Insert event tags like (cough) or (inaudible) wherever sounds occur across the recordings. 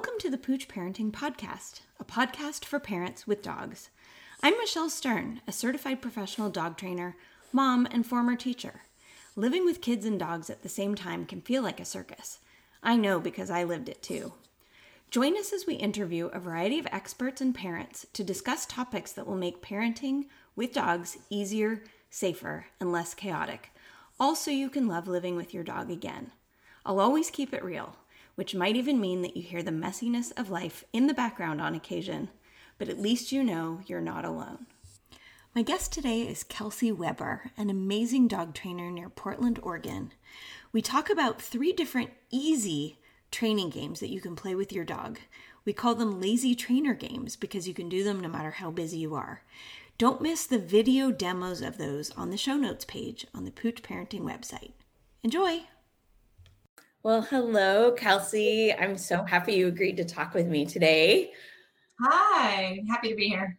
Welcome to the Pooch Parenting Podcast, a podcast for parents with dogs. I'm Michelle Stern, a certified professional dog trainer, mom, and former teacher. Living with kids and dogs at the same time can feel like a circus. I know because I lived it too. Join us as we interview a variety of experts and parents to discuss topics that will make parenting with dogs easier, safer, and less chaotic. Also, you can love living with your dog again. I'll always keep it real which might even mean that you hear the messiness of life in the background on occasion, but at least you know you're not alone. My guest today is Kelsey Weber, an amazing dog trainer near Portland, Oregon. We talk about three different easy training games that you can play with your dog. We call them lazy trainer games because you can do them no matter how busy you are. Don't miss the video demos of those on the show notes page on the Pooch Parenting website. Enjoy! Well, hello, Kelsey. I'm so happy you agreed to talk with me today. Hi, happy to be here.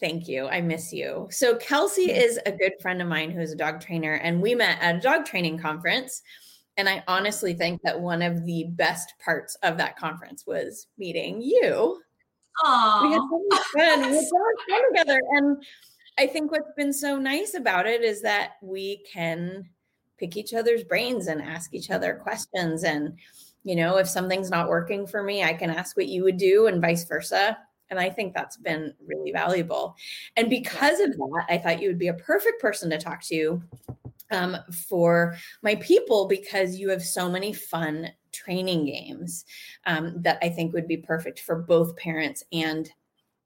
Thank you. I miss you. So, Kelsey is a good friend of mine who is a dog trainer, and we met at a dog training conference. And I honestly think that one of the best parts of that conference was meeting you. Aww. We had so much fun. We had (laughs) so much fun together. And I think what's been so nice about it is that we can pick each other's brains and ask each other questions. And, you know, if something's not working for me, I can ask what you would do and vice versa. And I think that's been really valuable. And because of that, I thought you would be a perfect person to talk to um, for my people because you have so many fun training games um, that I think would be perfect for both parents and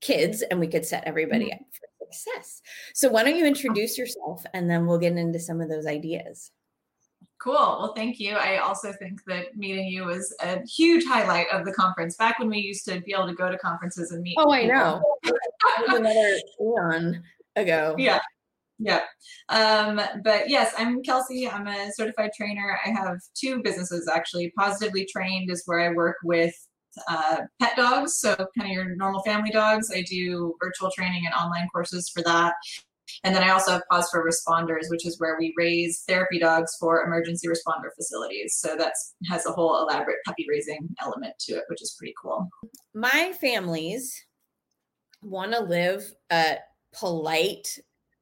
kids. And we could set everybody mm-hmm. up for success. So, why don't you introduce yourself and then we'll get into some of those ideas. Cool. Well, thank you. I also think that meeting you was a huge highlight of the conference. Back when we used to be able to go to conferences and meet. Oh, I know. another eon ago. Yeah. Yeah. Um, but yes, I'm Kelsey. I'm a certified trainer. I have two businesses actually. Positively Trained is where I work with uh, pet dogs, so kind of your normal family dogs. I do virtual training and online courses for that. And then I also have Paws for Responders, which is where we raise therapy dogs for emergency responder facilities. So that has a whole elaborate puppy raising element to it, which is pretty cool. My families want to live a polite,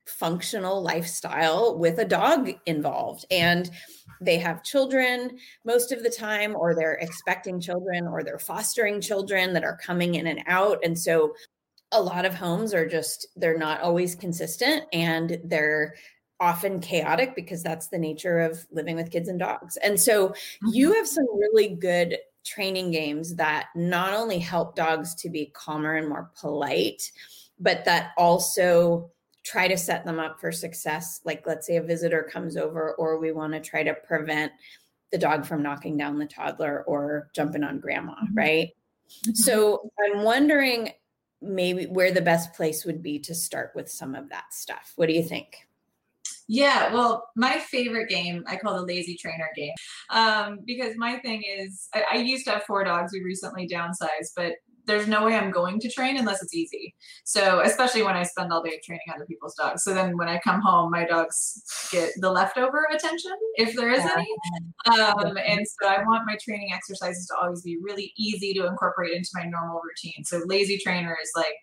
functional lifestyle with a dog involved. And they have children most of the time, or they're expecting children, or they're fostering children that are coming in and out. And so a lot of homes are just they're not always consistent and they're often chaotic because that's the nature of living with kids and dogs. And so mm-hmm. you have some really good training games that not only help dogs to be calmer and more polite, but that also try to set them up for success. Like, let's say a visitor comes over, or we want to try to prevent the dog from knocking down the toddler or jumping on grandma, mm-hmm. right? Mm-hmm. So I'm wondering maybe where the best place would be to start with some of that stuff. What do you think? Yeah, well, my favorite game I call the lazy trainer game um, because my thing is I, I used to have four dogs. We recently downsized, but there's no way I'm going to train unless it's easy. So especially when I spend all day training other people's dogs. So then when I come home, my dogs get the leftover attention if there is any. Um, and so I want my training exercises to always be really easy to incorporate into my normal routine. So lazy trainer is like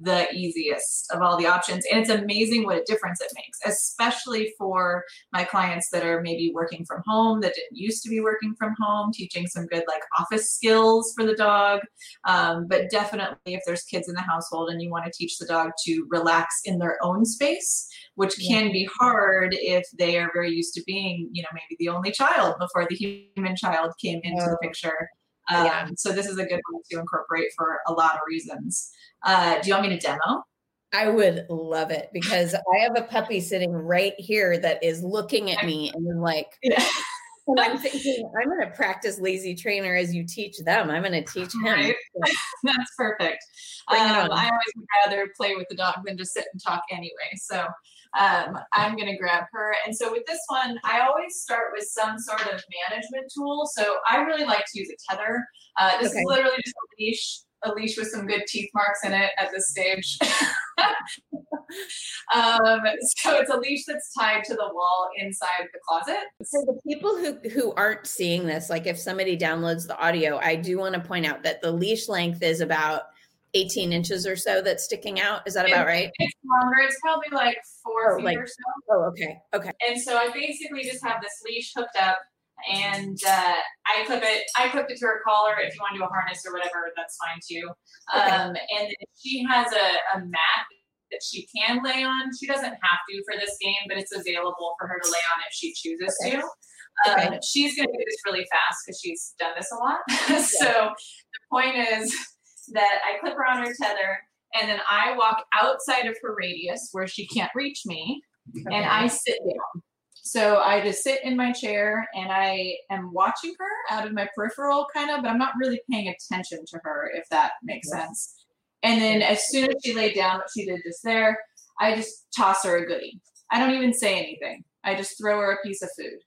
the easiest of all the options. And it's amazing what a difference it makes, especially for my clients that are maybe working from home, that didn't used to be working from home, teaching some good like office skills for the dog. Um, but definitely, if there's kids in the household and you want to teach the dog to relax in their own space, which can be hard if they are very used to being, you know, maybe the only child before the human child came into the picture. Um, yeah. So this is a good one to incorporate for a lot of reasons. Uh, do you want me to demo? I would love it because I have a puppy sitting right here that is looking at me (laughs) and like, yeah. And I'm thinking, I'm going to practice lazy trainer as you teach them. I'm going to teach him. Right. (laughs) That's perfect. Um, I always would rather play with the dog than just sit and talk anyway. So um, I'm going to grab her. And so with this one, I always start with some sort of management tool. So I really like to use a tether. Uh, this okay. is literally just a leash a leash with some good teeth marks in it at this stage. (laughs) um, so it's a leash that's tied to the wall inside the closet. So the people who who aren't seeing this, like if somebody downloads the audio, I do want to point out that the leash length is about 18 inches or so that's sticking out. Is that about right? It's longer. It's probably like four oh, feet like, or so. Oh, okay. Okay. And so I basically just have this leash hooked up and uh, I clip it. I clip it to her collar. If you want to do a harness or whatever, that's fine too. Okay. Um, and she has a, a mat that she can lay on. She doesn't have to for this game, but it's available for her to lay on if she chooses Okay. to. Okay. Um, she's going to do this really fast because she's done this a lot. (laughs) so the point is that I clip her on her tether, and then I walk outside of her radius where she can't reach me, and I sit down. So I just sit in my chair and I am watching her out of my peripheral, kind of, but I'm not really paying attention to her, if that makes Yeah. sense. And then as soon as she laid down what she did just there, I just toss her a goodie. I don't even say anything. I just throw her a piece of food.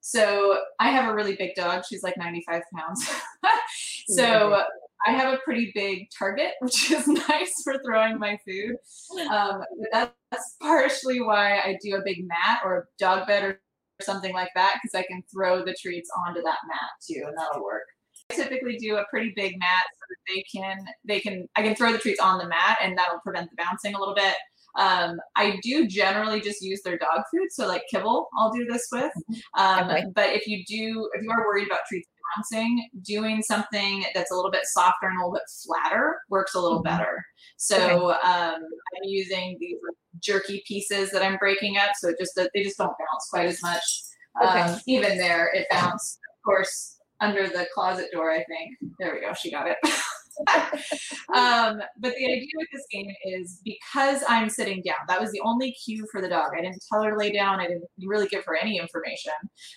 So I have a really big dog. She's like 95 pounds. (laughs) so I have a pretty big target, (laughs) which is nice for throwing my food. Um, but that, that's partially why I do a big mat or a dog bed or something like that, because I can throw the treats onto that mat too, and that'll work. I typically do a pretty big mat so that they can they can I can throw the treats on the mat and that'll prevent the bouncing a little bit. Um, I do generally just use their dog food, so like kibble, I'll do this with. Um, Okay. But if you do, if you are worried about treats bouncing, doing something that's a little bit softer and a little bit flatter works a little Mhm. better. So um, I'm using these jerky pieces that I'm breaking up, so it just they just don't bounce quite as much. Okay. Um, even there, it bounced, of course, under the closet door. I think there we go. She got it. (laughs) (laughs) um, but the idea with this game is because I'm sitting down. That was the only cue for the dog. I didn't tell her to lay down. I didn't really give her any information.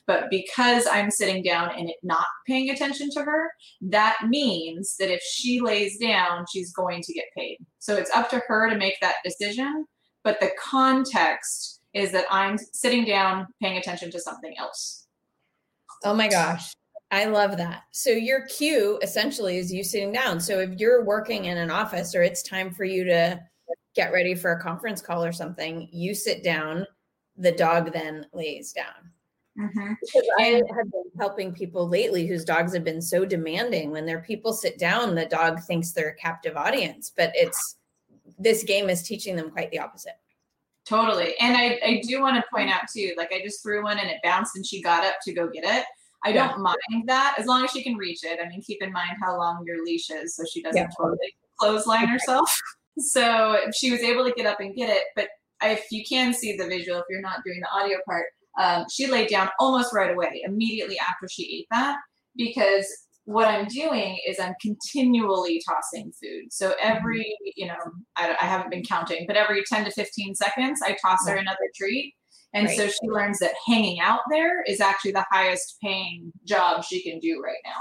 But because I'm sitting down and not paying attention to her, that means that if she lays down, she's going to get paid. So it's up to her to make that decision. But the context is that I'm sitting down, paying attention to something else. Oh my gosh. I love that. So your cue essentially is you sitting down. So if you're working in an office or it's time for you to get ready for a conference call or something, you sit down, the dog then lays down. Mm-hmm. Because I have been helping people lately whose dogs have been so demanding. When their people sit down, the dog thinks they're a captive audience, but it's this game is teaching them quite the opposite. Totally. And I, I do want to point out too, like I just threw one and it bounced and she got up to go get it. I Yeah. don't mind that as long as she can reach it. I mean, keep in mind how long your leash is so she doesn't Yeah. totally clothesline herself. (laughs) So she was able to get up and get it. But if you can see the visual, if you're not doing the audio part, um, she laid down almost right away, immediately after she ate that, because what I'm doing is I'm continually tossing food. So every, you know, I, I haven't been counting, but every 10 to 15 seconds, I toss her another treat. And so she learns that hanging out there is actually the highest paying job she can do right now.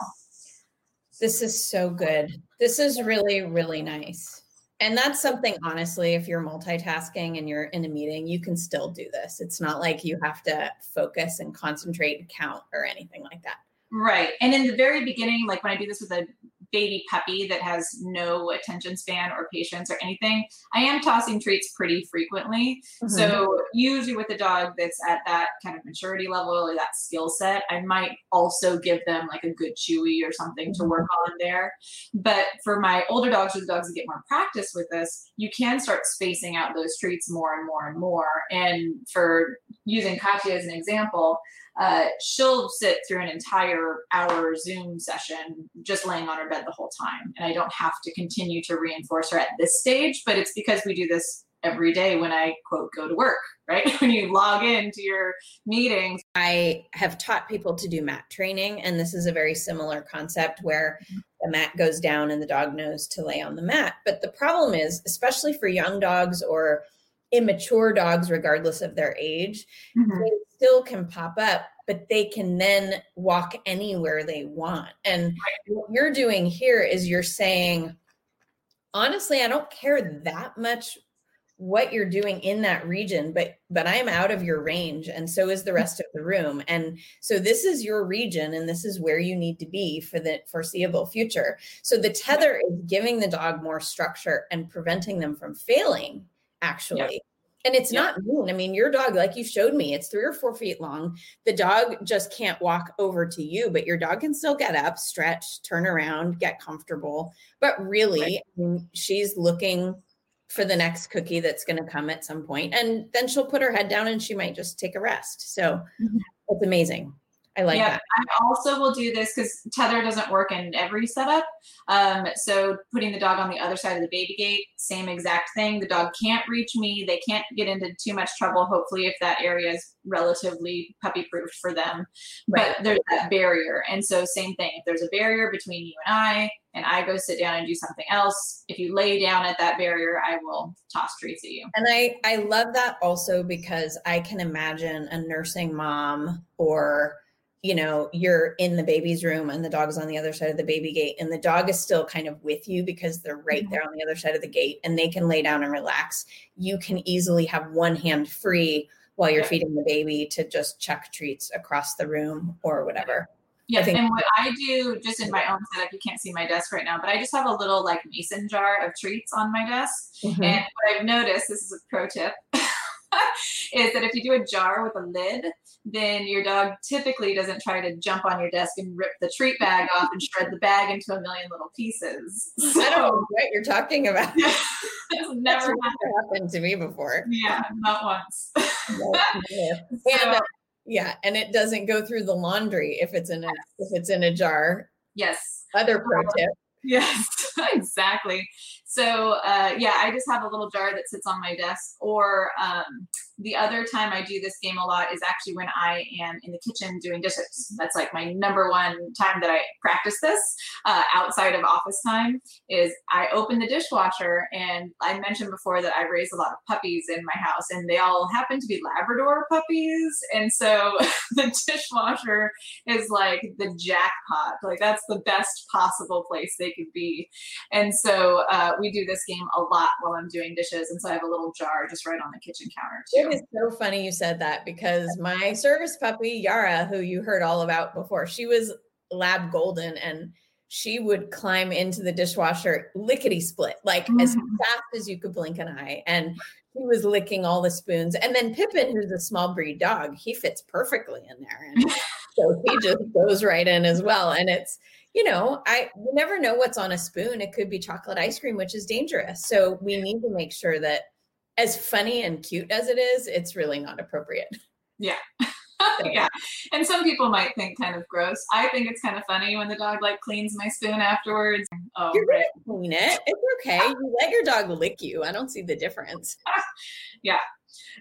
This is so good. This is really, really nice. And that's something, honestly, if you're multitasking and you're in a meeting, you can still do this. It's not like you have to focus and concentrate and count or anything like that. Right. And in the very beginning, like when I do this with a baby puppy that has no attention span or patience or anything, I am tossing treats pretty frequently. So mm-hmm. usually with a dog that's at that kind of maturity level or that skill set, I might also give them like a good chewy or something to work mm-hmm. on there. But for my older dogs or the dogs that get more practice with this, you can start spacing out those treats more and more and more. And for using Katya as an example, uh, she'll sit through an entire hour Zoom session just laying on her bed the whole time. And I don't have to continue to reinforce her at this stage, but it's because we do this every day when I quote go to work, right? (laughs) when you log into your meetings. I have taught people to do mat training, and this is a very similar concept where the mat goes down and the dog knows to lay on the mat. But the problem is, especially for young dogs or immature dogs, regardless of their age, mm-hmm. they still can pop up, but they can then walk anywhere they want. And what you're doing here is you're saying, honestly, I don't care that much what you're doing in that region but but i'm out of your range and so is the mm-hmm. rest of the room. And so this is your region and this is where you need to be for the foreseeable future. So the tether is giving the dog more structure and preventing them from failing actually. And it's not mean. I mean, your dog, like you showed me, it's three or four feet long. The dog just can't walk over to you, but your dog can still get up, stretch, turn around, get comfortable. But really, right. I mean, she's looking for the next cookie that's going to come at some point and then she'll put her head down and she might just take a rest so mm-hmm. it's amazing I like yeah, that. I also will do this because tether doesn't work in every setup. Um, so putting the dog on the other side of the baby gate, same exact thing. The dog can't reach me. They can't get into too much trouble. Hopefully, if that area is relatively puppy proof for them. Right. But there's that barrier, and so same thing. If there's a barrier between you and I, and I go sit down and do something else, if you lay down at that barrier, I will toss treats at you. And I I love that also because I can imagine a nursing mom or you know you're in the baby's room and the dog's on the other side of the baby gate and the dog is still kind of with you because they're right mm-hmm. there on the other side of the gate and they can lay down and relax you can easily have one hand free while you're feeding the baby to just chuck treats across the room or whatever Yes, and what I do just in my own setup, you can't see my desk right now, but I just have a little like mason jar of treats on my desk. Mm-hmm. And what I've noticed, this is a pro tip, (laughs) (laughs) is that if you do a jar with a lid, then your dog typically doesn't try to jump on your desk and rip the treat bag off and shred the bag into a million little pieces. So, (laughs) I don't know what you're talking about. (laughs) it's never happened. happened. to me before. Yeah, not once. and, uh, yeah, and it doesn't go through the laundry if it's in a if it's in a jar. Yes. Other pro tip. Yes, exactly. So uh, yeah, I just have a little jar that sits on my desk. Or um, the other time I do this game a lot is actually when I am in the kitchen doing dishes. That's like my number one time that I practice this uh, outside of office time. Is I open the dishwasher, and I mentioned before that I raise a lot of puppies in my house, and they all happen to be Labrador puppies, and so (laughs) the dishwasher is like the jackpot. Like that's the best possible place they could be, and so uh, we do this game a lot while I'm doing dishes. And so I have a little jar just right on the kitchen counter too. It is so funny you said that because my service puppy, Yara, who you heard all about before, she was lab golden and she would climb into the dishwasher lickety split, like mm-hmm. as fast as you could blink an eye. And he was licking all the spoons. And then Pippin, who's a small breed dog, he fits perfectly in there. And (laughs) so he just goes right in as well. And it's, you know, I you never know what's on a spoon. It could be chocolate ice cream, which is dangerous. So we need to make sure that as funny and cute as it is, it's really not appropriate. Yeah. (laughs) yeah. And some people might think kind of gross. I think it's kind of funny when the dog like cleans my spoon afterwards. Oh, You're right. clean it. It's okay. You let your dog lick you. I don't see the difference. (laughs) yeah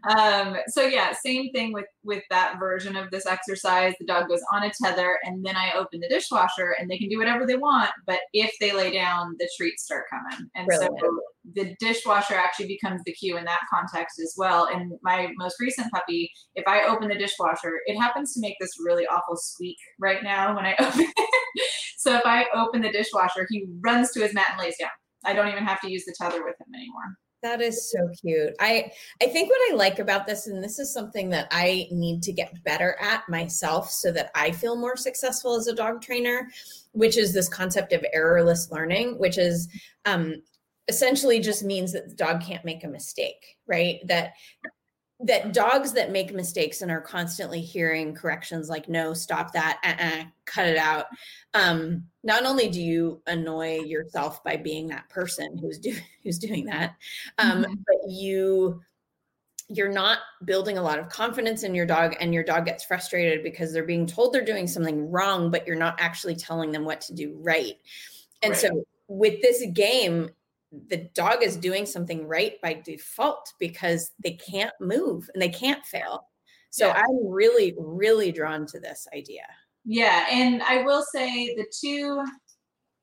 um, so yeah, same thing with with that version of this exercise. The dog goes on a tether, and then I open the dishwasher, and they can do whatever they want. But if they lay down, the treats start coming, and Brilliant. so the dishwasher actually becomes the cue in that context as well. And my most recent puppy, if I open the dishwasher, it happens to make this really awful squeak right now when I (laughs) open it. so if I open the dishwasher, he runs to his mat and lays down. I don't even have to use the tether with him anymore. That is so cute. I I think what I like about this and this is something that I need to get better at myself so that I feel more successful as a dog trainer, which is this concept of errorless learning, which is um essentially just means that the dog can't make a mistake, right? That that dogs that make mistakes and are constantly hearing corrections like no stop that uh-uh, cut it out um, not only do you annoy yourself by being that person who's doing (laughs) who's doing that um, mm-hmm. but you you're not building a lot of confidence in your dog and your dog gets frustrated because they're being told they're doing something wrong but you're not actually telling them what to do right and right. so with this game the dog is doing something right by default because they can't move and they can't fail. So yeah. I'm really, really drawn to this idea. Yeah. And I will say the two,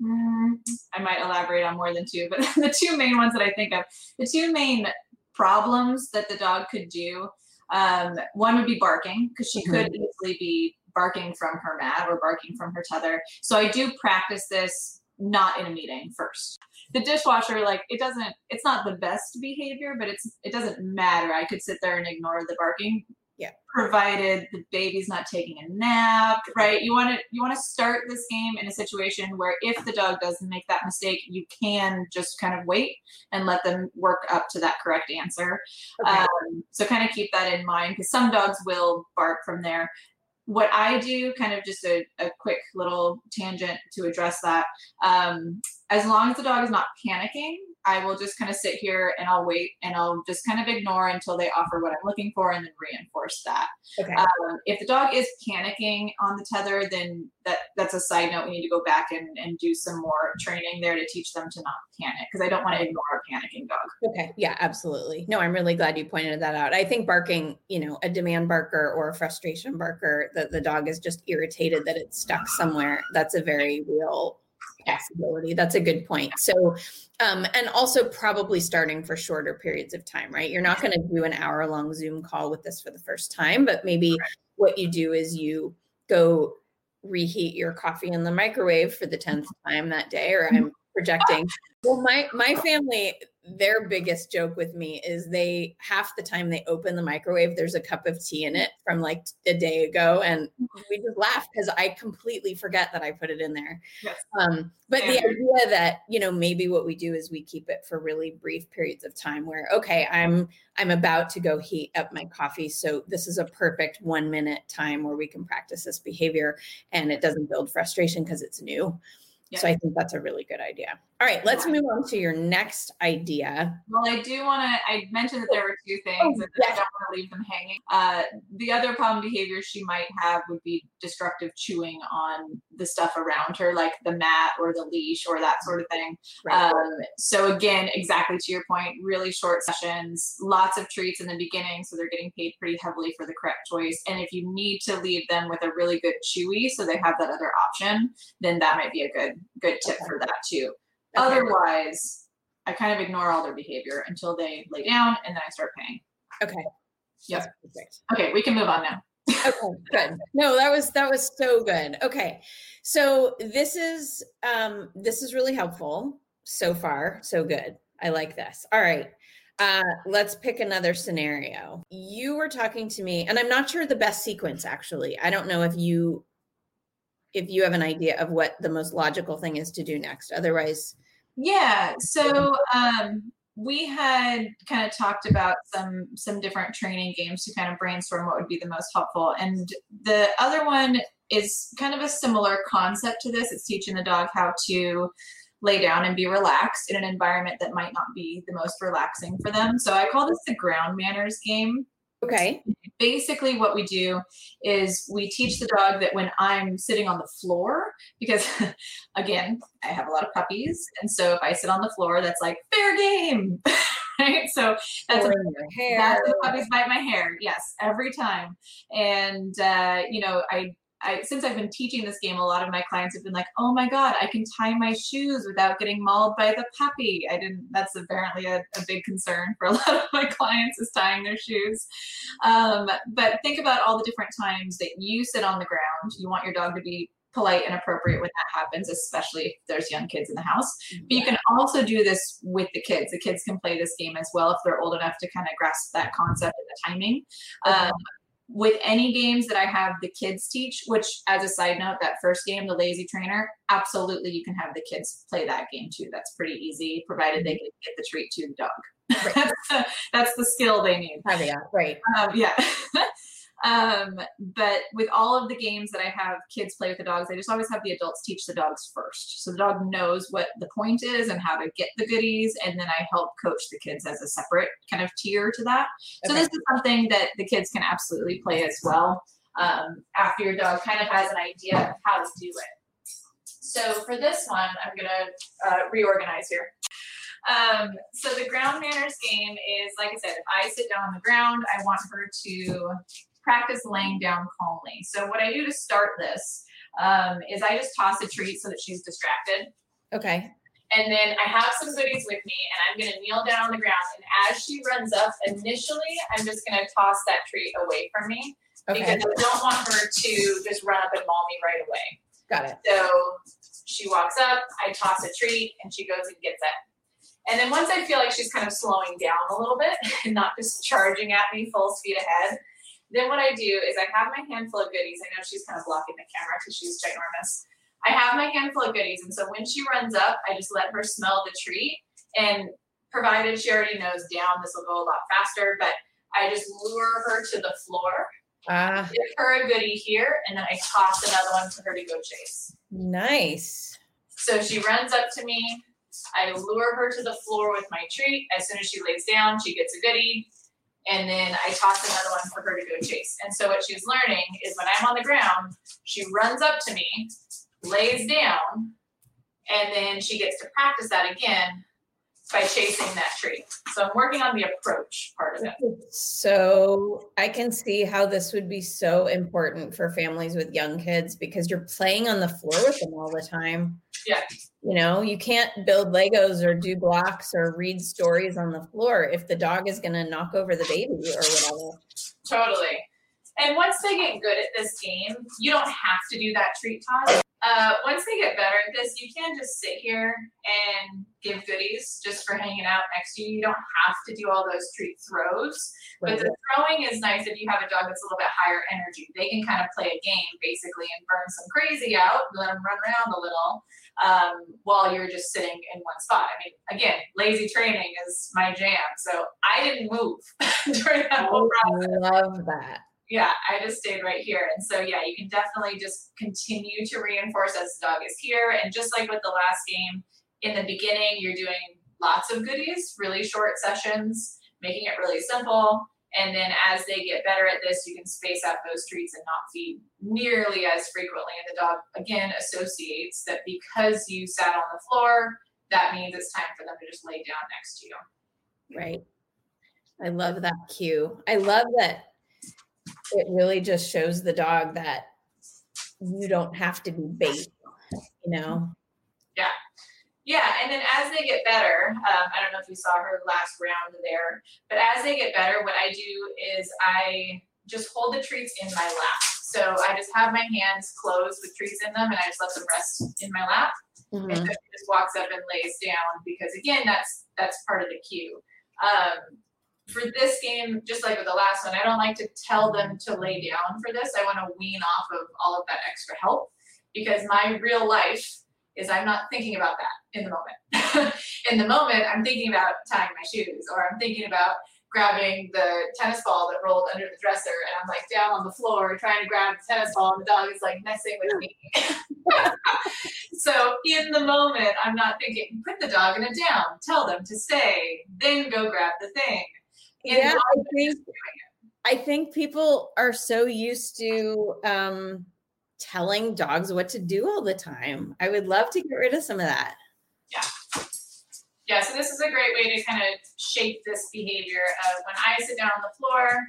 mm, I might elaborate on more than two, but (laughs) the two main ones that I think of, the two main problems that the dog could do. Um, one would be barking because she mm-hmm. could easily be barking from her mat or barking from her tether. So I do practice this not in a meeting first. The dishwasher, like it doesn't, it's not the best behavior, but it's it doesn't matter. I could sit there and ignore the barking. Yeah. Provided the baby's not taking a nap, right? You want to you want to start this game in a situation where if the dog doesn't make that mistake, you can just kind of wait and let them work up to that correct answer. Okay. Um, so kind of keep that in mind because some dogs will bark from there what I do, kind of just a, a quick little tangent to address that. Um, as long as the dog is not panicking, I will just kind of sit here and I'll wait and I'll just kind of ignore until they offer what I'm looking for and then reinforce that. Okay. Um, if the dog is panicking on the tether, then that that's a side note. We need to go back and, and do some more training there to teach them to not panic because I don't want to ignore a panicking dog. Okay. Yeah, absolutely. No, I'm really glad you pointed that out. I think barking, you know, a demand barker or a frustration barker, that the dog is just irritated that it's stuck somewhere. That's a very real possibility. That's a good point. So, um, and also probably starting for shorter periods of time, right? You're not going to do an hour long Zoom call with this for the first time, but maybe what you do is you go reheat your coffee in the microwave for the 10th time that day, or I'm projecting. (laughs) Well, my my family, their biggest joke with me is they half the time they open the microwave, there's a cup of tea in it from like a day ago, and we just laugh because I completely forget that I put it in there. Yes. Um, but the idea that you know maybe what we do is we keep it for really brief periods of time where okay, I'm I'm about to go heat up my coffee, so this is a perfect one minute time where we can practice this behavior, and it doesn't build frustration because it's new. So I think that's a really good idea. All right, let's move on to your next idea. Well, I do want to. I mentioned that there were two things, Oh, and I don't want to leave them hanging. Uh, the other problem behavior she might have would be destructive chewing on the stuff around her, like the mat or the leash or that sort of thing. Right. Um, so again, exactly to your point, really short sessions, lots of treats in the beginning, so they're getting paid pretty heavily for the correct choice. And if you need to leave them with a really good chewy, so they have that other option, then that might be a good good tip Okay. for that too. Okay. Otherwise, I kind of ignore all their behavior until they lay down, and then I start paying. Okay. Yep. Perfect. Okay, we can move on now. okay good no that was that was so good okay so this is um this is really helpful so far so good i like this all right uh let's pick another scenario you were talking to me and i'm not sure the best sequence actually i don't know if you if you have an idea of what the most logical thing is to do next otherwise Yeah. So um, we had kind of talked about some some different training games to kind of brainstorm what would be the most helpful. And the other one is kind of a similar concept to this. It's teaching the dog how to lay down and be relaxed in an environment that might not be the most relaxing for them. So I call this the ground manners game okay basically what we do is we teach the dog that when i'm sitting on the floor because (laughs) again i have a lot of puppies and so if i sit on the floor that's like fair game. (laughs) Right? So that's a, that's the puppies bite my hair yes every time. And uh, you know i I, since I've been teaching this game, a lot of my clients have been like, "Oh my god, I can tie my shoes without getting mauled by the puppy." I didn't. That's apparently a, a big concern for a (laughs) lot of my clients is tying their shoes. Um, but think about all the different times that you sit on the ground. You want your dog to be polite and appropriate when that happens, especially if there's young kids in the house. But you can also do this with the kids. The kids can play this game as well if they're old enough to kind of grasp that concept and the timing. Um, with any games that I have the kids teach, which as a side note, that first game, the lazy trainer, absolutely you can have the kids play that game too. That's pretty easy, provided they can get the treat to the dog. Right. (laughs) that's, the, that's the skill they need. caveat right Um, yeah. (laughs) um, but with all of the games that I have kids play with the dogs, I just always have the adults teach the dogs first. So the dog knows what the point is and how to get the goodies. And then I help coach the kids as a separate kind of tier to that. So this is something that the kids can absolutely play as well um, after your dog kind of has an idea of how to do it. So for this one, I'm gonna uh, reorganize here. Um, so the ground manners game is, like I said, if I sit down on the ground, I want her to practice laying down calmly. So what I do to start this um, is I just toss a treat so that she's distracted. okay And then I have some goodies with me, and I'm gonna kneel down on the ground. And as she runs up, initially, I'm just gonna toss that treat away from me okay because I don't want her to just run up and maul me right away. got it So she walks up, I toss a treat, and she goes and gets it. And then once I feel like she's kind of slowing down a little bit and (laughs) not just charging at me full speed ahead, then what I do is I have my handful of goodies. I know she's kind of blocking the camera because she's ginormous. I have my handful of goodies, and so when she runs up, I just let her smell the treat. And provided she already knows down, this will go a lot faster. But I just lure her to the floor, Ah, give her a goodie here, and then I toss another one for her to go chase. nice. So she runs up to me. I lure her to the floor with my treat. As soon as she lays down, she gets a goodie. And then I toss another one for her to go chase. And so what she's learning is when I'm on the ground, she runs up to me, lays down, and then she gets to practice that again by chasing that treat. So I'm working on the approach part of it. So I can see how this would be so important for families with young kids because you're playing on the floor with them all the time. Yeah. You know, you can't build Legos or do blocks or read stories on the floor if the dog is going to knock over the baby or whatever. Totally. And once they get good at this game, you don't have to do that treat toss. Uh, once they get better at this, you can just sit here and give goodies just for hanging out next to you. You don't have to do all those treat throws. But the throwing is nice if you have a dog that's a little bit higher energy. They can kind of play a game basically and burn some crazy out, let them run around a little um, while you're just sitting in one spot. I mean, again, lazy training is my jam. So I didn't move (laughs) during that whole process I love that. Yeah, I just stayed right here. And so, yeah, you can definitely just continue to reinforce as the dog is here. And just like with the last game, in the beginning, you're doing lots of goodies, really short sessions, making it really simple. And then as they get better at this, you can space out those treats and not feed nearly as frequently. And the dog, again, associates that because you sat on the floor, that means it's time for them to just lay down next to you. Right. I love that cue. I love that it really just shows the dog that you don't have to be bait, you know? Yeah, Yeah, and then as they get better, um, I don't know if you saw her last round there, but as they get better, what I do is I just hold the treats in my lap. So I just have my hands closed with treats in them, and I just let them rest in my lap. And so she just walks up and lays down because again, that's that's part of the cue. Um, for this game, just like with the last one, I don't like to tell them to lay down for this. I want to wean off of all of that extra help because my real life is I'm not thinking about that in the moment. (laughs) in the moment, I'm thinking about tying my shoes or I'm thinking about grabbing the tennis ball that rolled under the dresser and I'm like down on the floor trying to grab the tennis ball and the dog is like messing with me. (laughs) so in the moment, I'm not thinking, put the dog in a down, tell them to stay, then go grab the thing. Yeah, I think just doing it. I think people are so used to um telling dogs what to do all the time. I would love to get rid of some of that. Yeah, Yeah, so this is a great way to kind of shape this behavior of when I sit down on the floor,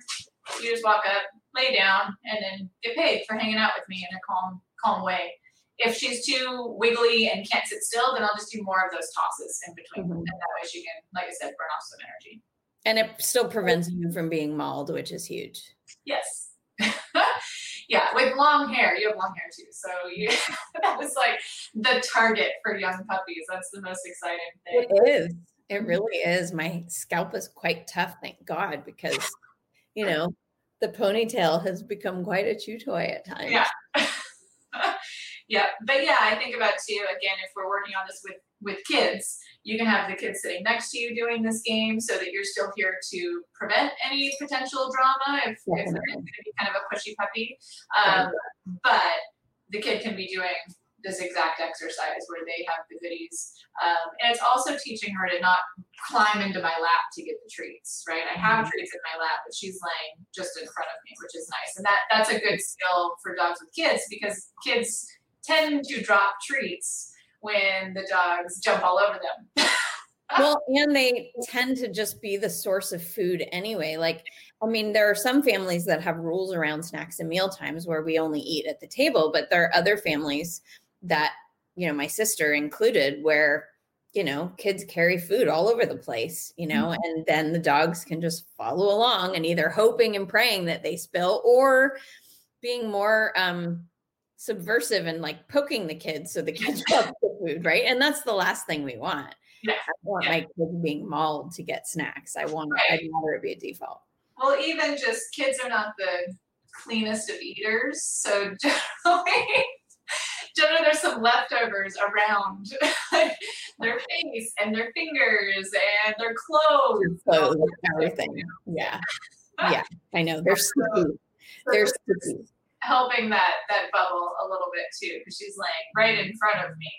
you just walk up, lay down, and then get paid for hanging out with me in a calm, calm way. If she's too wiggly and can't sit still, then I'll just do more of those tosses in between. Mhm. And that way she can, like I said, burn off some energy. And it still prevents you from being mauled, which is huge. Yes. (laughs) yeah, with long hair. You have long hair too. So you (laughs) that was like the target for young puppies. That's the most exciting thing. It is. It really is. My scalp is quite tough, thank God, because you know the ponytail has become quite a chew toy at times. Yeah. (laughs) yeah, but yeah, I think about too. Again, if we're working on this with with kids, you can have the kids sitting next to you doing this game, so that you're still here to prevent any potential drama if, if they're going to be kind of a pushy puppy. Um, but the kid can be doing this exact exercise where they have the goodies, um, and it's also teaching her to not climb into my lap to get the treats. Right? I have treats in my lap, but she's laying just in front of me, which is nice, and that that's a good skill for dogs with kids because kids tend to drop treats when the dogs jump all over them. (laughs) well, and they tend to just be the source of food anyway. Like, I mean, there are some families that have rules around snacks and meal times where we only eat at the table, but there are other families that, you know, my sister included, where, you know, kids carry food all over the place, you know, and then the dogs can just follow along and either hoping and praying that they spill or being more um subversive and like poking the kids so the kids love the food, right? And that's the last thing we want. Yeah. I want Yeah. my kids being mauled to get snacks. I want Right. I'd rather it be a default. Well, even just kids are not the cleanest of eaters, so (laughs) generally, generally there's some leftovers around (laughs) their face and their fingers and their clothes. Clothes, everything. Yeah. Yeah. I know. They're (laughs) sticky. They're sticky. Helping that that bubble a little bit too, because she's laying right in front of me.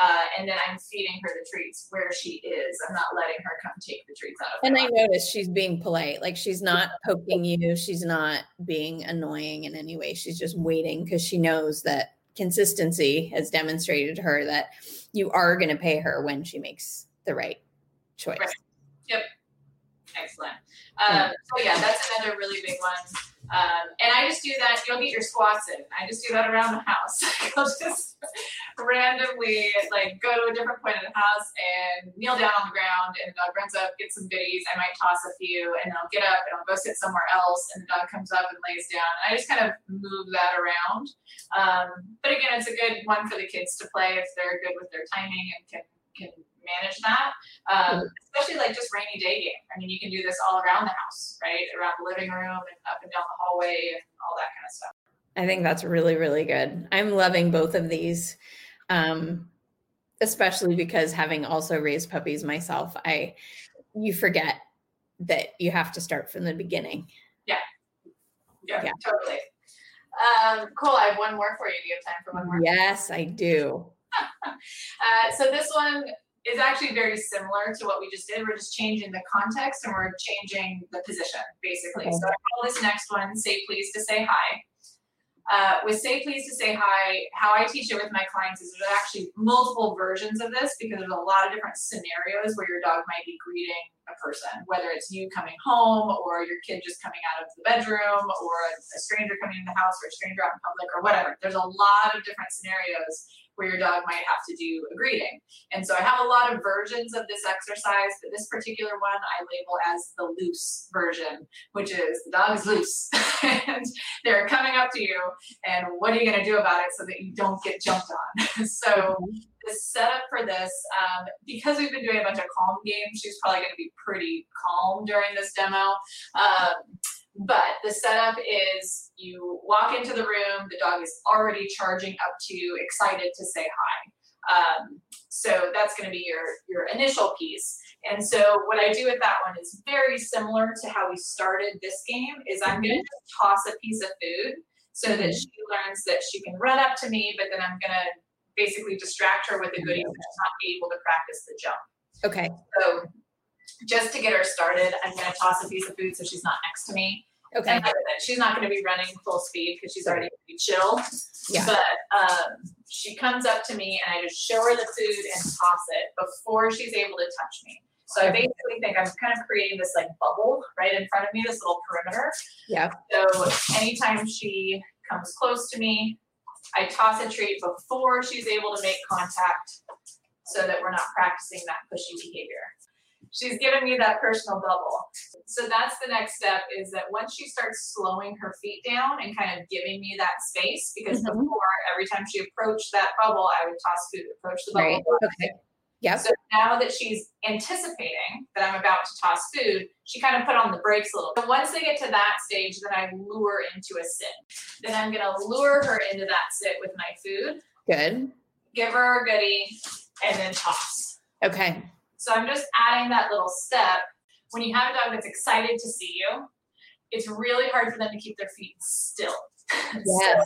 Uh, and then I'm feeding her the treats where she is. I'm not letting her come take the treats out of And I lap. noticed she's being polite. Like she's not poking you. She's not being annoying in any way. She's just waiting because she knows that consistency has demonstrated to her that you are going to pay her when she makes the right choice. Right. Excellent. Um, so yeah, that's another really big one. Um, and I just do that. You'll get your squats in. I just do that around the house. (laughs) I'll just randomly like go to a different point of the house and kneel down on the ground, and the dog runs up, gets some goodies. I might toss a few, and I'll get up and I'll go sit somewhere else, and the dog comes up and lays down. And I just kind of move that around. Um, but again, it's a good one for the kids to play if they're good with their timing and can can manage that. Um, especially like just rainy day game. I mean, you can do this all around the house, right? Around the living room and up and down the hallway and all that kind of stuff. I think that's really, really good. I'm loving both of these, um, especially because having also raised puppies myself, I you forget that you have to start from the beginning. Yeah, Yeah. totally. Um, cool. I have one more for you. Do you have time for one more? Yes, I do. (laughs) Uh, so this one is actually very similar to what we just did. We're just changing the context and we're changing the position, basically. Okay. So I call this next one "Say Please to Say Hi." Uh, with "Say Please to Say Hi," how I teach it with my clients is there's actually multiple versions of this because there's a lot of different scenarios where your dog might be greeting a person, whether it's you coming home or your kid just coming out of the bedroom or a, a stranger coming in the house or a stranger out in public or whatever. There's a lot of different scenarios where your dog might have to do a greeting. And so I have a lot of versions of this exercise, but this particular one I label as the loose version, which is the dog is loose (laughs) and they're coming up to you, and what are you going to do about it so that you don't get jumped on? (laughs) so mm-hmm. The setup for this, um, because we've been doing a bunch of calm games, she's probably going to be pretty calm during this demo. Um, but the setup is you walk into the room, the dog is already charging up to you, excited to say hi. Um, so that's going to be your your initial piece. And so what I do with that one is very similar to how we started this game. Is I'm going to just toss a piece of food so that she learns that she can run up to me, but then I'm going to basically distract her with a goodie so she's not able to practice the jump. Okay. So just to get her started, I'm going to toss a piece of food so she's not next to me. Okay. And she's not going to be running full speed because she's already chill. Yeah. But um, she comes up to me and I just show her the food and toss it before she's able to touch me. So I basically think I'm kind of creating this like bubble right in front of me, this little perimeter. Yeah. So anytime she comes close to me, I toss a treat before she's able to make contact so that we're not practicing that pushy behavior. She's given me that personal bubble. So that's the next step is that once she starts slowing her feet down and kind of giving me that space, because Mhm. before every time she approached that bubble, I would toss food, approach the bubble. Right. Okay. Yep. So now that she's anticipating that I'm about to toss food, she kind of put on the brakes a little. But once they get to that stage, then I lure into a sit. Then I'm gonna lure her into that sit with my food, Good. give her a goodie, and then toss. Okay. So I'm just adding that little step. When you have a dog that's excited to see you, it's really hard for them to keep their feet still. (laughs) Yes. So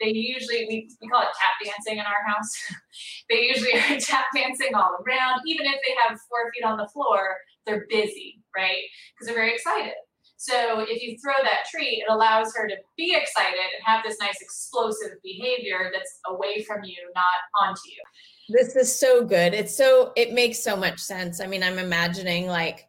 they usually we, we call it tap dancing in our house. (laughs) they usually are (laughs) tap dancing all around. Even if they have four feet on the floor, they're busy, right? Because they're very excited. So if you throw that treat, it allows her to be excited and have this nice explosive behavior that's away from you, not onto you. This is so good. It's so it makes so much sense. I mean, I'm imagining like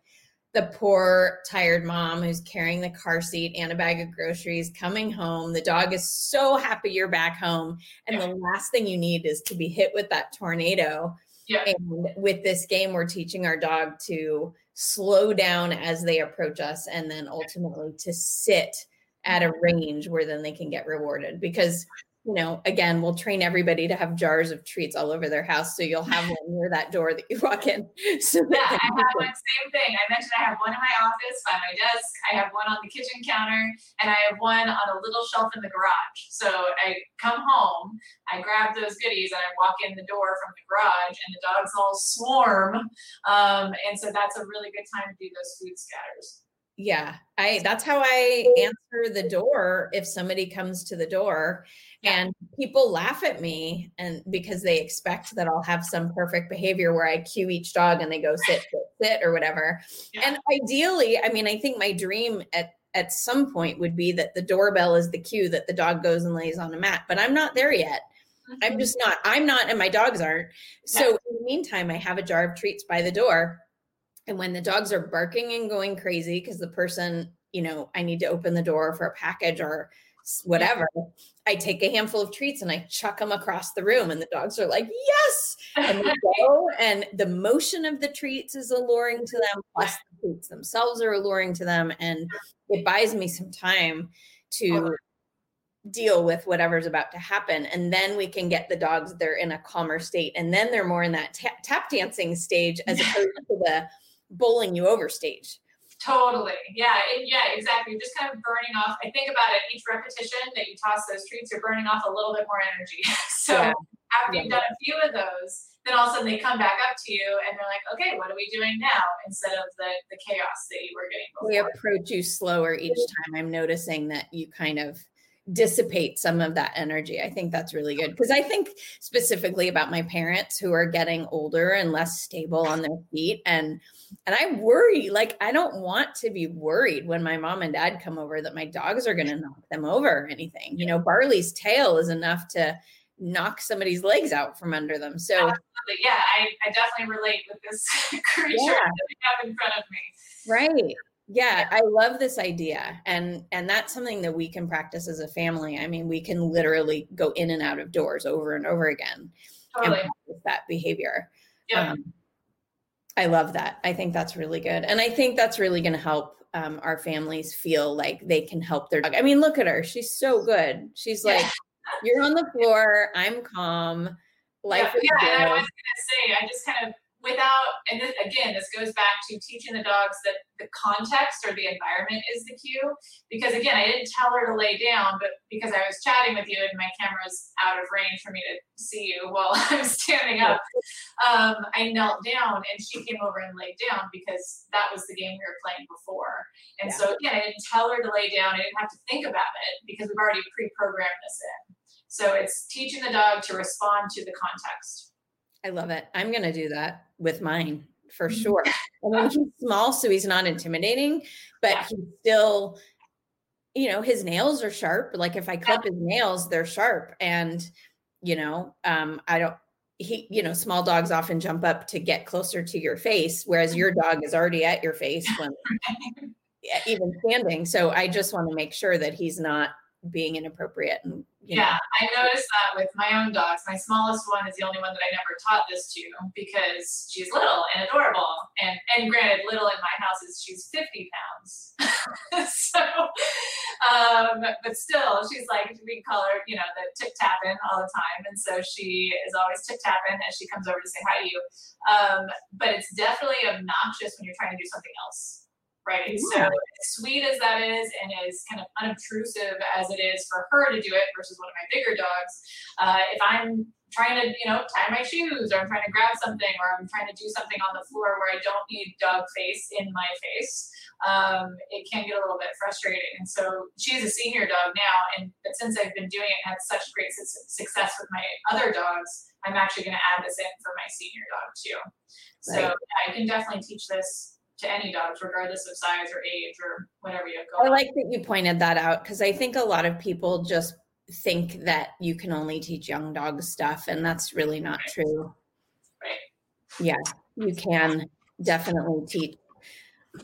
the poor tired mom who's carrying the car seat and a bag of groceries coming home. The dog is so happy you're back home and the last thing you need is to be hit with that tornado. Yeah. And with this game we're teaching our dog to slow down as they approach us and then ultimately to sit at a range where then they can get rewarded because you know, again, we'll train everybody to have jars of treats all over their house. So you'll have one near that door that you walk in. (laughs) So yeah, I have one same thing. I mentioned I have one in my office by my desk. I have one on the kitchen counter, and I have one on a little shelf in the garage. So I come home, I grab those goodies, and I walk in the door from the garage, and the dogs all swarm. Um, and so that's a really good time to do those food scatters. Yeah, I that's how I answer the door if somebody comes to the door yeah. and people laugh at me and because they expect that I'll have some perfect behavior where I cue each dog and they go sit (laughs) sit sit or whatever. Yeah. And ideally, I mean, I think my dream at at some point would be that the doorbell is the cue that the dog goes and lays on a mat, but I'm not there yet. I'm mm-hmm. just not. I'm not, and my dogs aren't. So yeah. in the meantime, I have a jar of treats by the door and when the dogs are barking and going crazy because the person, you know, I need to open the door for a package or whatever, I take a handful of treats and I chuck them across the room, and the dogs are like, "Yes!" And they (laughs) go, and the motion of the treats is alluring to them. Plus, the treats themselves are alluring to them, and it buys me some time to oh. deal with whatever's about to happen and then we can get the dogs they're in a calmer state and then they're more in that tap, tap dancing stage as opposed (laughs) to the bowling you over stage. Totally. Yeah. It, yeah, exactly. You're just kind of burning off. I think about it each repetition that you toss those treats, you're burning off a little bit more energy. (laughs) so yeah. after yeah. you've done a few of those, then all of a sudden they come back up to you and they're like, okay, what are we doing now? Instead of the, the chaos that you were getting before. We approach you slower each time. I'm noticing that you kind of dissipate some of that energy. I think that's really good because I think specifically about my parents who are getting older and less stable on their feet and and I worry like I don't want to be worried when my mom and dad come over that my dogs are going to knock them over or anything. You know, Barley's tail is enough to knock somebody's legs out from under them. So Absolutely. yeah, I, I definitely relate with this (laughs) creature yeah. that we have in front of me. Right yeah i love this idea and and that's something that we can practice as a family i mean we can literally go in and out of doors over and over again totally. and that behavior yeah. Um, i love that. I think that's really good. And i think that's really going to help um, our families feel like they can help their dog. I mean look at her. She's so good. She's like you're on the floor. I'm calm. Life yeah, yeah i was going to say i just kind of without and this, again this goes back to teaching the dogs that the context or the environment is the cue. Because again i didn't tell her to lay down but because i was chatting with you and my camera's out of range for me to see you while (laughs) i'm standing up um, i knelt down and she came over and laid down because that was the game we were playing before. And yeah. so again i didn't tell her to lay down. I didn't have to think about it because we've already pre-programmed this in. So it's teaching the dog to respond to the context I love it. I'm going to do that with mine for mm-hmm. sure. I mean, he's small, so he's not intimidating, but yeah. he's still, you know, his nails are sharp. Like if I clip yeah. his nails, they're sharp. And, you know, um, I don't, he, you know, small dogs often jump up to get closer to your face, whereas your dog is already at your face when (laughs) even standing. So I just want to make sure that he's not being inappropriate and yeah know. i noticed that with my own dogs my smallest one is the only one that i never taught this to because she's little and adorable. And and granted little in my house is she's 50 pounds. (laughs) So um but still she's like we call her you know the tip tapping all the time. And so she is always tip tapping as she comes over to say hi to you. Um but it's definitely obnoxious when you're trying to do something else right? Ooh. So sweet as that is and as kind of unobtrusive as it is for her to do it versus one of my bigger dogs, uh, if I'm trying to, you know, tie my shoes or I'm trying to grab something or I'm trying to do something on the floor where I don't need dog face in my face, um, it can get a little bit frustrating. And so she's a senior dog now, and but since I've been doing it and had such great su- success with my other dogs, I'm actually going to add this in for my senior dog too. So right. yeah, I can definitely teach this to any dogs, regardless of size or age or whatever you have going. I like that you pointed that out because I think a lot of people just think that you can only teach young dogs stuff, and that's really not right. true. Right. Yeah, you can definitely teach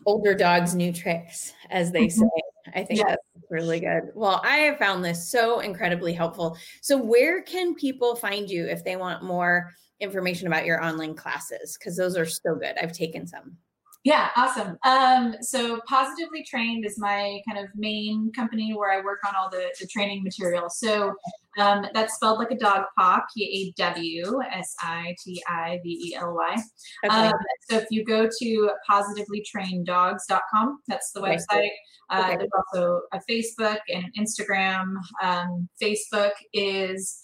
older dogs new tricks, as they mm-hmm. say. I think yes. that's really good. Well, I have found this so incredibly helpful. So, where can people find you if they want more information about your online classes? Because those are so good. I've taken some. Yeah, awesome. Um, so Pawsitively Trained is my kind of main company where I work on all the, the training material. So Um, that's spelled like a dog paw, P A W S I T I V E L Y. Okay. Um, so if you go to pawsitivelytraineddogs.com, that's the Okay. website. Uh, Okay. There's also a Facebook and an Instagram. Um, Facebook is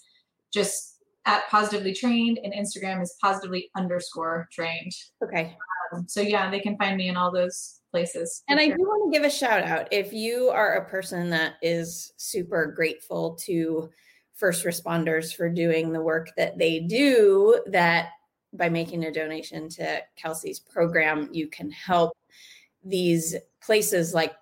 just at pawsitively trained, and Instagram is pawsitively underscore trained. okay. Um, so yeah, they can find me in all those places. And I do want to give a shout out if you are a person that is super grateful to first responders for doing the work that they do, that by making a donation to Kelsey's program, you can help these places like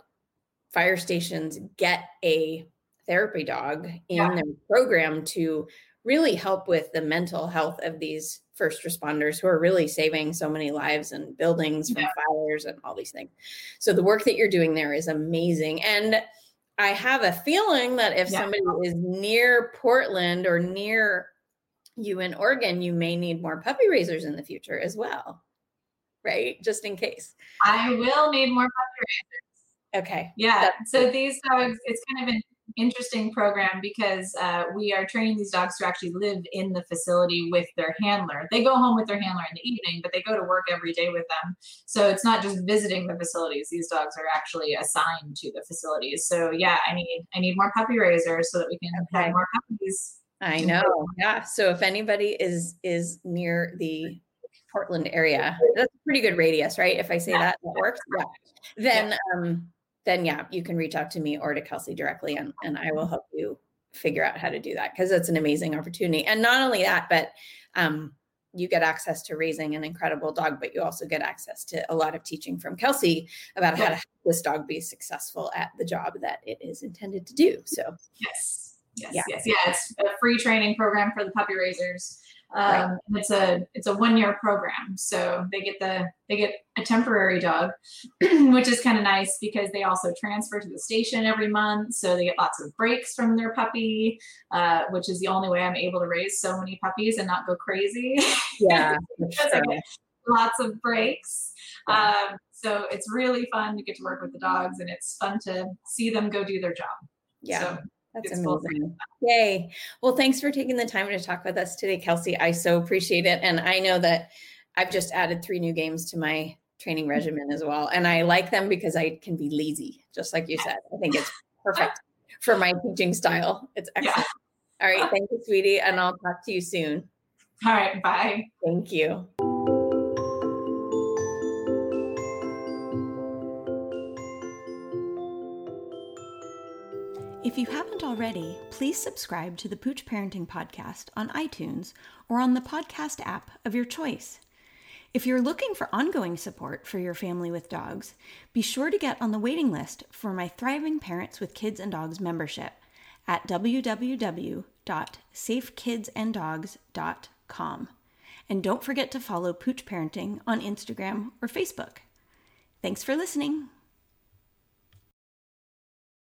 fire stations get a therapy dog in Yeah. their program to really help with the mental health of these first responders who are really saving so many lives and buildings from Yeah. fires and all these things. So the work that you're doing there is amazing. And I have a feeling that if Yeah. somebody is near Portland or near you in Oregon, you may need more puppy raisers in the future as well. Right? Just in case. I will need more puppy Okay. Yeah. That's So these dogs, it's kind of an interesting program because uh, we are training these dogs to actually live in the facility with their handler. They go home with their handler in the evening, but they go to work every day with them. So it's not just visiting the facilities. These dogs are actually assigned to the facilities. So yeah, I need I need more puppy raisers so that we can Okay. have more puppies. I know. Yeah. So if anybody is is near the Portland area, that's a pretty good radius, right? If I say Yeah. that, that works. Yeah. Then um then yeah, you can reach out to me or to Kelsey directly and, and I will help you figure out how to do that because it's an amazing opportunity. And not only that, but um you get access to raising an incredible dog, but you also get access to a lot of teaching from Kelsey about how to help this dog be successful at the job that it is intended to do. So Yes. Yes, Yeah. yes, yeah. It's a free training program for the puppy raisers. Um, Right. It's a it's a one year program, so they get the they get a temporary dog, (clears throat) which is kind of nice because they also transfer to the station every month, so they get lots of breaks from their puppy, uh, which is the only way I'm able to raise so many puppies and not go crazy. (laughs) yeah. (laughs) Because I get lots of breaks. Um, so it's really fun to get to work with the dogs, and it's fun to see them go do their job. Yeah. So, That's it's amazing. Yay. Well, thanks for taking the time to talk with us today, Kelsey. I so appreciate it. And I know that I've just added three new games to my training mm-hmm. regimen as well. And I like them because I can be lazy, just like you said. I think it's (laughs) perfect for my teaching style. It's Yeah. excellent. All right. Thank you, sweetie. And I'll talk to you soon. All right, bye. Thank you. If you haven't already, please subscribe to the Pooch Parenting Podcast on iTunes or on the podcast app of your choice. If you're looking for ongoing support for your family with dogs, be sure to get on the waiting list for my Thriving Parents with Kids and Dogs membership at www.safekidsanddogs.com. And don't forget to follow Pooch Parenting on Instagram or Facebook. Thanks for listening.